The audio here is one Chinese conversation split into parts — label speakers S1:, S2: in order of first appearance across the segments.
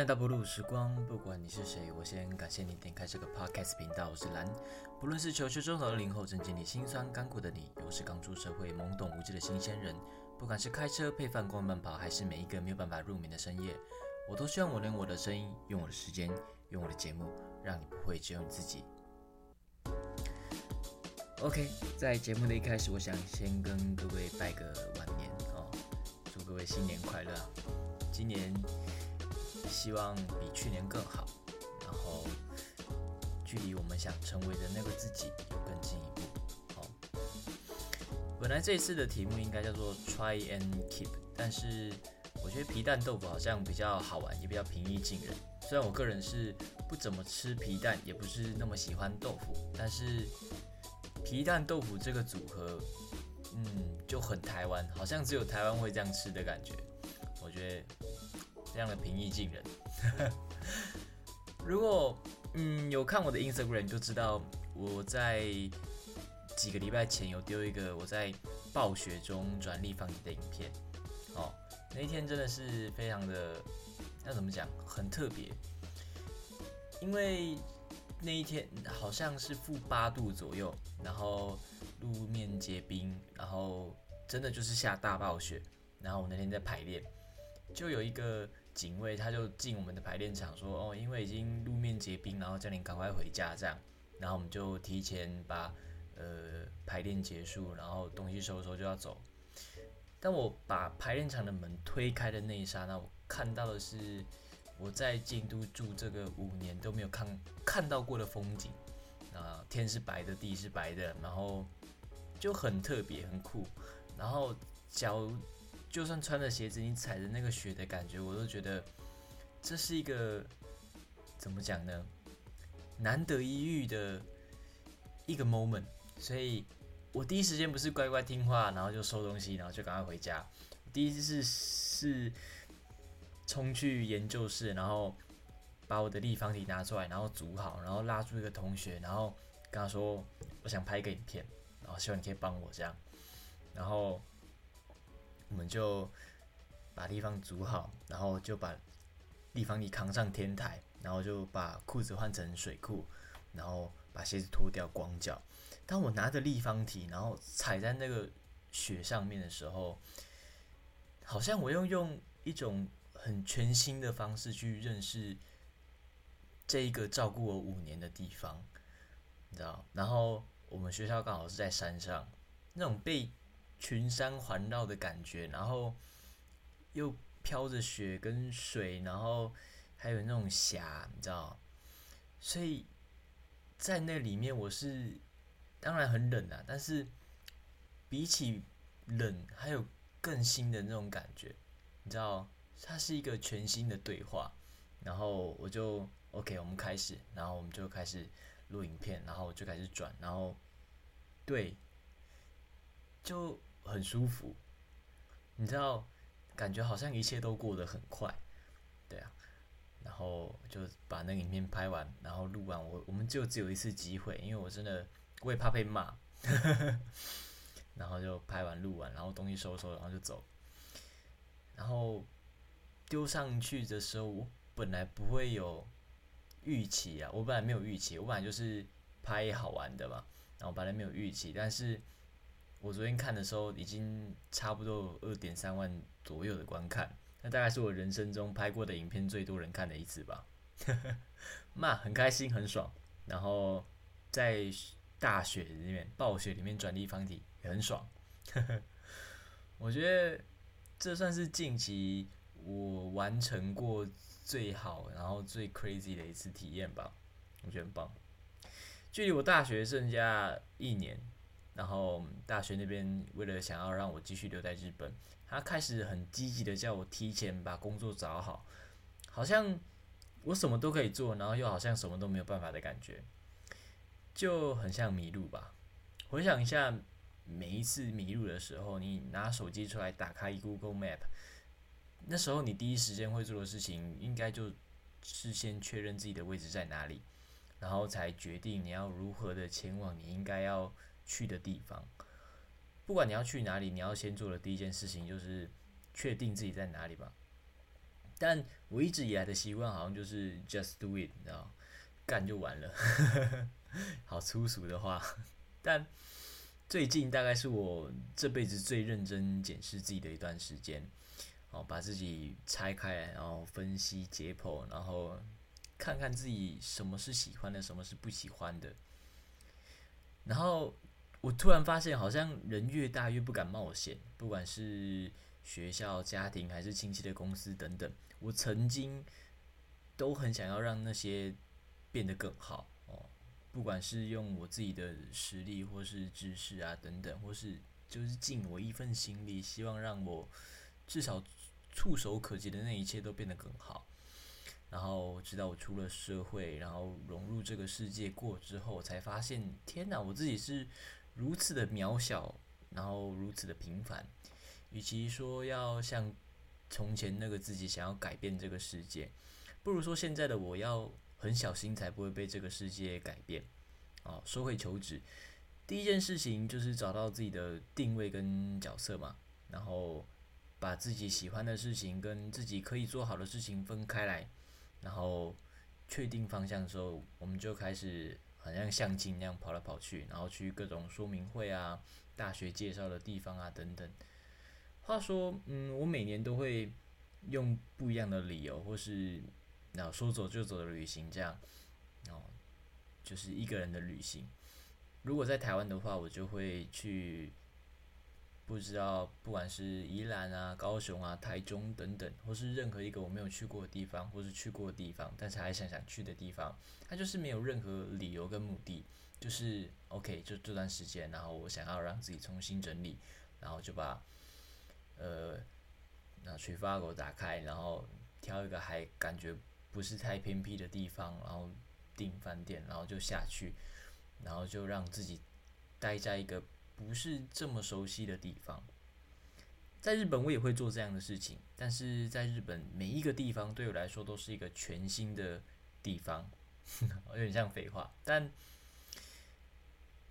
S1: 来到不鲁时光，不管你是谁，我先感谢你点开这个 podcast 频道。我是蓝，不论是求学中的二零后，正经历辛酸甘苦的你，又是刚出社会懵懂无知的新鲜人，不管是开车配饭、逛慢跑，还是每一个没有办法入眠的深夜，我都希望我用我的声音，用我的时间，用我的节目，让你不会只有你自己。OK，在节目的一开始，我想先跟各位拜个晚年哦，祝各位新年快乐！今年。希望比去年更好，然后距离我们想成为的那个自己又更进一步。好，本来这一次的题目应该叫做 Try and Keep，但是我觉得皮蛋豆腐好像比较好玩，也比较平易近人。虽然我个人是不怎么吃皮蛋，也不是那么喜欢豆腐，但是皮蛋豆腐这个组合，嗯，就很台湾，好像只有台湾会这样吃的感觉。我觉得。这样的平易近人。如果嗯有看我的 Instagram 就知道，我在几个礼拜前有丢一个我在暴雪中转立方体的影片。哦，那一天真的是非常的，要怎么讲，很特别。因为那一天好像是负八度左右，然后路面结冰，然后真的就是下大暴雪。然后我那天在排练，就有一个。警卫他就进我们的排练场说：“哦，因为已经路面结冰，然后叫你赶快回家这样。”然后我们就提前把呃排练结束，然后东西收收就要走。当我把排练场的门推开的那一刹那，我看到的是我在京都住这个五年都没有看看到过的风景。啊，天是白的，地是白的，然后就很特别，很酷。然后脚。就算穿着鞋子，你踩着那个雪的感觉，我都觉得这是一个怎么讲呢？难得一遇的一个 moment。所以我第一时间不是乖乖听话，然后就收东西，然后就赶快回家。第一次是是冲去研究室，然后把我的立方体拿出来，然后组好，然后拉住一个同学，然后跟他说我想拍一个影片，然后希望你可以帮我这样，然后。我们就把地方煮好，然后就把立方体扛上天台，然后就把裤子换成水裤，然后把鞋子脱掉，光脚。当我拿着立方体，然后踩在那个雪上面的时候，好像我又用一种很全新的方式去认识这一个照顾我五年的地方，你知道？然后我们学校刚好是在山上，那种被。群山环绕的感觉，然后又飘着雪跟水，然后还有那种霞，你知道？所以在那里面，我是当然很冷啊，但是比起冷，还有更新的那种感觉，你知道？它是一个全新的对话。然后我就 OK，我们开始，然后我们就开始录影片，然后就开始转，然后对，就。很舒服，你知道，感觉好像一切都过得很快，对啊，然后就把那个影片拍完，然后录完，我我们就只有一次机会，因为我真的我也怕被骂，然后就拍完录完，然后东西收收，然后就走，然后丢上去的时候，我本来不会有预期啊，我本来没有预期，我本来就是拍好玩的嘛，然后本来没有预期，但是。我昨天看的时候，已经差不多二点三万左右的观看，那大概是我人生中拍过的影片最多人看的一次吧。那很开心，很爽。然后在大雪里面、暴雪里面转立方体也很爽。我觉得这算是近期我完成过最好、然后最 crazy 的一次体验吧。我觉得很棒。距离我大学剩下一年。然后大学那边为了想要让我继续留在日本，他开始很积极的叫我提前把工作找好，好像我什么都可以做，然后又好像什么都没有办法的感觉，就很像迷路吧。回想一下，每一次迷路的时候，你拿手机出来打开 Google Map，那时候你第一时间会做的事情，应该就是先确认自己的位置在哪里，然后才决定你要如何的前往你应该要。去的地方，不管你要去哪里，你要先做的第一件事情就是确定自己在哪里吧。但我一直以来的习惯好像就是 just do it，你知道，干就完了。好粗俗的话，但最近大概是我这辈子最认真检视自己的一段时间。哦，把自己拆开来，然后分析解剖，然后看看自己什么是喜欢的，什么是不喜欢的。然后我突然发现，好像人越大越不敢冒险，不管是学校、家庭还是亲戚的公司等等。我曾经都很想要让那些变得更好哦，不管是用我自己的实力，或是知识啊等等，或是就是尽我一份心力，希望让我至少。触手可及的那一切都变得更好，然后直到我出了社会，然后融入这个世界过之后，才发现，天哪，我自己是如此的渺小，然后如此的平凡。与其说要像从前那个自己想要改变这个世界，不如说现在的我要很小心，才不会被这个世界改变。哦，说回求职，第一件事情就是找到自己的定位跟角色嘛，然后。把自己喜欢的事情跟自己可以做好的事情分开来，然后确定方向的时候，我们就开始好像相亲那样跑来跑去，然后去各种说明会啊、大学介绍的地方啊等等。话说，嗯，我每年都会用不一样的理由，或是那说走就走的旅行，这样哦，就是一个人的旅行。如果在台湾的话，我就会去。不知道，不管是宜兰啊、高雄啊、台中等等，或是任何一个我没有去过的地方，或是去过的地方，但是还想想去的地方，它就是没有任何理由跟目的，就是 OK，就这段时间，然后我想要让自己重新整理，然后就把呃那 Trivago 打开，然后挑一个还感觉不是太偏僻的地方，然后订饭店，然后就下去，然后就让自己待在一个。不是这么熟悉的地方，在日本我也会做这样的事情，但是在日本每一个地方对我来说都是一个全新的地方，有点像废话，但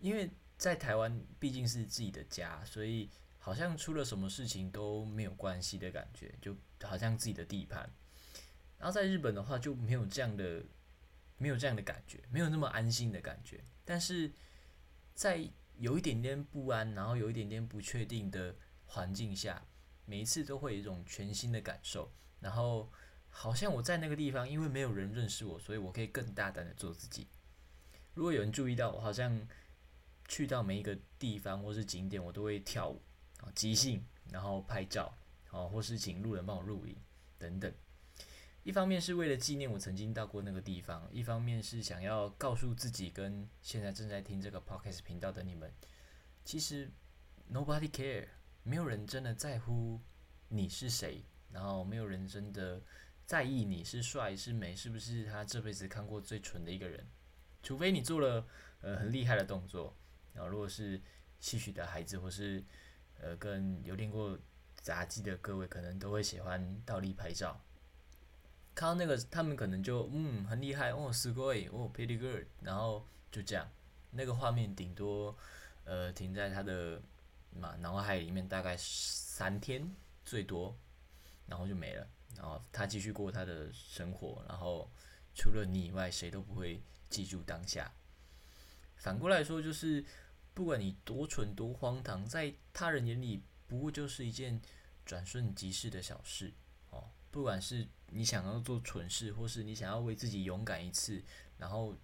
S1: 因为在台湾毕竟是自己的家，所以好像出了什么事情都没有关系的感觉，就好像自己的地盘。然后在日本的话就没有这样的，没有这样的感觉，没有那么安心的感觉，但是在。有一点点不安，然后有一点点不确定的环境下，每一次都会有一种全新的感受。然后好像我在那个地方，因为没有人认识我，所以我可以更大胆的做自己。如果有人注意到我，好像去到每一个地方或是景点，我都会跳舞啊，即兴，然后拍照，啊，或是请路人帮我录影等等。一方面是为了纪念我曾经到过那个地方，一方面是想要告诉自己跟现在正在听这个 podcast 频道的你们，其实 nobody care，没有人真的在乎你是谁，然后没有人真的在意你是帅是美，是不是他这辈子看过最蠢的一个人，除非你做了呃很厉害的动作，然后如果是戏曲的孩子或是呃跟有练过杂技的各位，可能都会喜欢倒立拍照。看到那个，他们可能就嗯很厉害哦，すごい哦，pretty good，然后就这样，那个画面顶多呃停在他的嘛脑海里面大概三天最多，然后就没了，然后他继续过他的生活，然后除了你以外，谁都不会记住当下。反过来说，就是不管你多蠢多荒唐，在他人眼里不过就是一件转瞬即逝的小事哦， 不管是。你想要做蠢事，或是你想要为自己勇敢一次，然后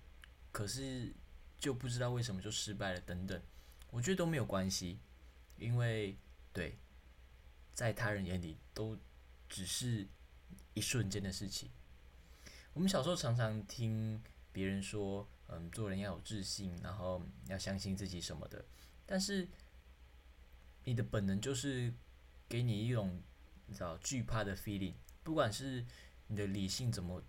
S1: 可是就不知道为什么就失败了等等，我觉得都没有关系，因为对，在他人眼里都只是一瞬间的事情。我们小时候常常听别人说，嗯，做人要有自信，然后要相信自己什么的，但是你的本能就是给你一种你知道惧怕的 feeling。不管是你的理性怎么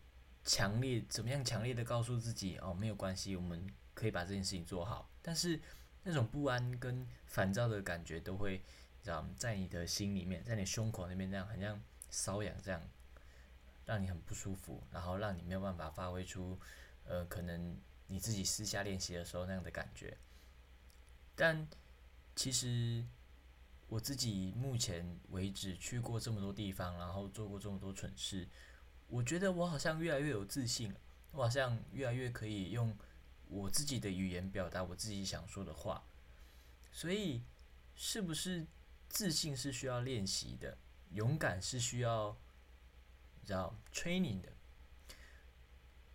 S1: 强烈，怎么样强烈的告诉自己哦，没有关系，我们可以把这件事情做好。但是那种不安跟烦躁的感觉都会，知道在你的心里面，在你胸口那边那样，很像瘙痒这样，让你很不舒服，然后让你没有办法发挥出，呃，可能你自己私下练习的时候那样的感觉。但其实。我自己目前为止去过这么多地方，然后做过这么多蠢事，我觉得我好像越来越有自信了，我好像越来越可以用我自己的语言表达我自己想说的话。所以，是不是自信是需要练习的？勇敢是需要，知道 training 的。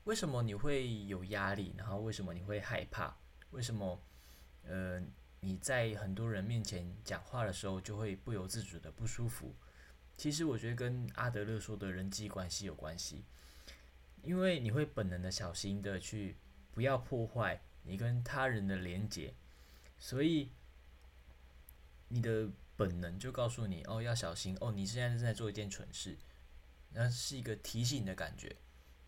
S1: 为什么你会有压力？然后为什么你会害怕？为什么，呃，你在很多人面前讲话的时候就会不由自主的不舒服？其实我觉得跟阿德勒说的人际关系有关系，因为你会本能的小心的去不要破坏你跟他人的连结，所以你的本能就告诉你哦要小心哦，你现在正在做一件蠢事，那是一个提醒的感觉，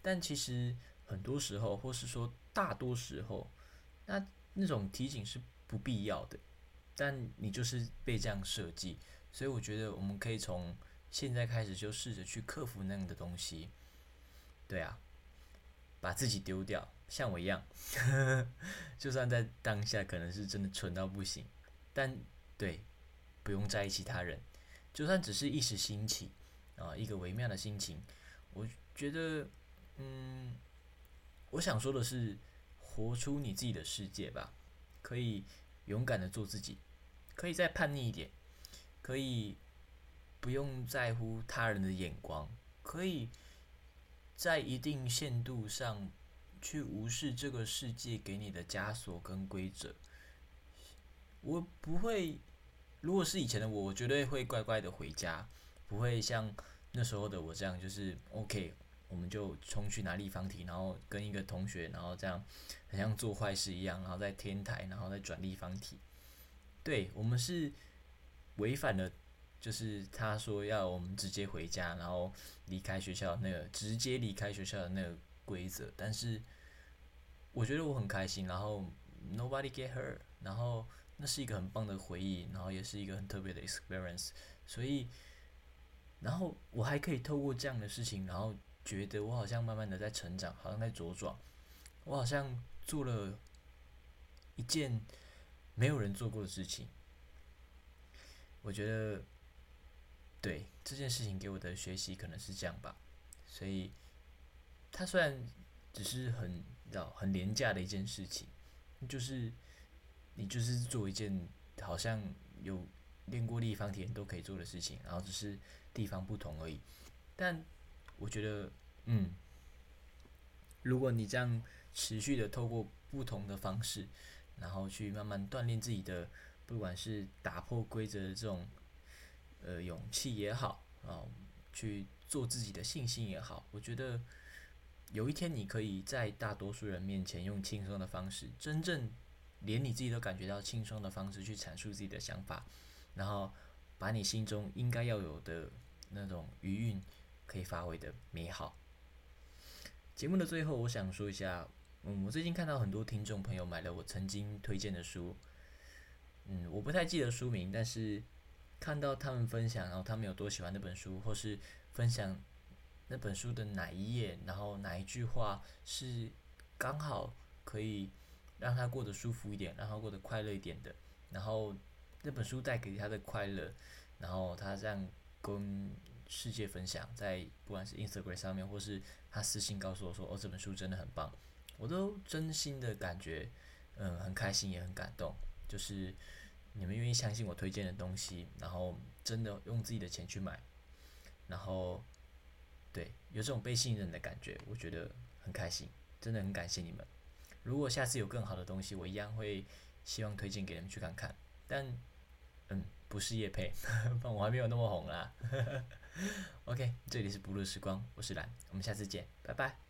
S1: 但其实很多时候，或是说大多时候。那那种提醒是不必要的，但你就是被这样设计，所以我觉得我们可以从现在开始就试着去克服那样的东西。对啊，把自己丢掉，像我一样，就算在当下可能是真的蠢到不行，但对，不用在意其他人，就算只是一时兴起啊，一个微妙的心情，我觉得，嗯，我想说的是。活出你自己的世界吧，可以勇敢的做自己，可以再叛逆一点，可以不用在乎他人的眼光，可以在一定限度上去无视这个世界给你的枷锁跟规则。我不会，如果是以前的我，我绝对会乖乖的回家，不会像那时候的我这样，就是 OK。我们就冲去拿立方体，然后跟一个同学，然后这样，很像做坏事一样，然后在天台，然后再转立方体。对我们是违反了，就是他说要我们直接回家，然后离开学校那个直接离开学校的那个规则。但是我觉得我很开心，然后 nobody get hurt，然后那是一个很棒的回忆，然后也是一个很特别的 experience。所以，然后我还可以透过这样的事情，然后。觉得我好像慢慢的在成长，好像在茁壮。我好像做了一件没有人做过的事情。我觉得，对这件事情给我的学习可能是这样吧。所以，它虽然只是很老很廉价的一件事情，就是你就是做一件好像有练过立方体都可以做的事情，然后只是地方不同而已。但我觉得，嗯，如果你这样持续的透过不同的方式，然后去慢慢锻炼自己的，不管是打破规则的这种，呃，勇气也好，啊，去做自己的信心也好，我觉得有一天你可以在大多数人面前用轻松的方式，真正连你自己都感觉到轻松的方式去阐述自己的想法，然后把你心中应该要有的那种余韵。可以发挥的美好。节目的最后，我想说一下，嗯，我最近看到很多听众朋友买了我曾经推荐的书，嗯，我不太记得书名，但是看到他们分享，然后他们有多喜欢那本书，或是分享那本书的哪一页，然后哪一句话是刚好可以让他过得舒服一点，让他过得快乐一点的，然后那本书带给他的快乐，然后他这样跟。世界分享在不管是 Instagram 上面，或是他私信告诉我说：“哦，这本书真的很棒。”我都真心的感觉，嗯，很开心也很感动。就是你们愿意相信我推荐的东西，然后真的用自己的钱去买，然后对有这种被信任的感觉，我觉得很开心，真的很感谢你们。如果下次有更好的东西，我一样会希望推荐给你们去看看。但嗯，不是叶佩，我还没有那么红啦。OK，这里是不露时光，我是蓝，我们下次见，拜拜。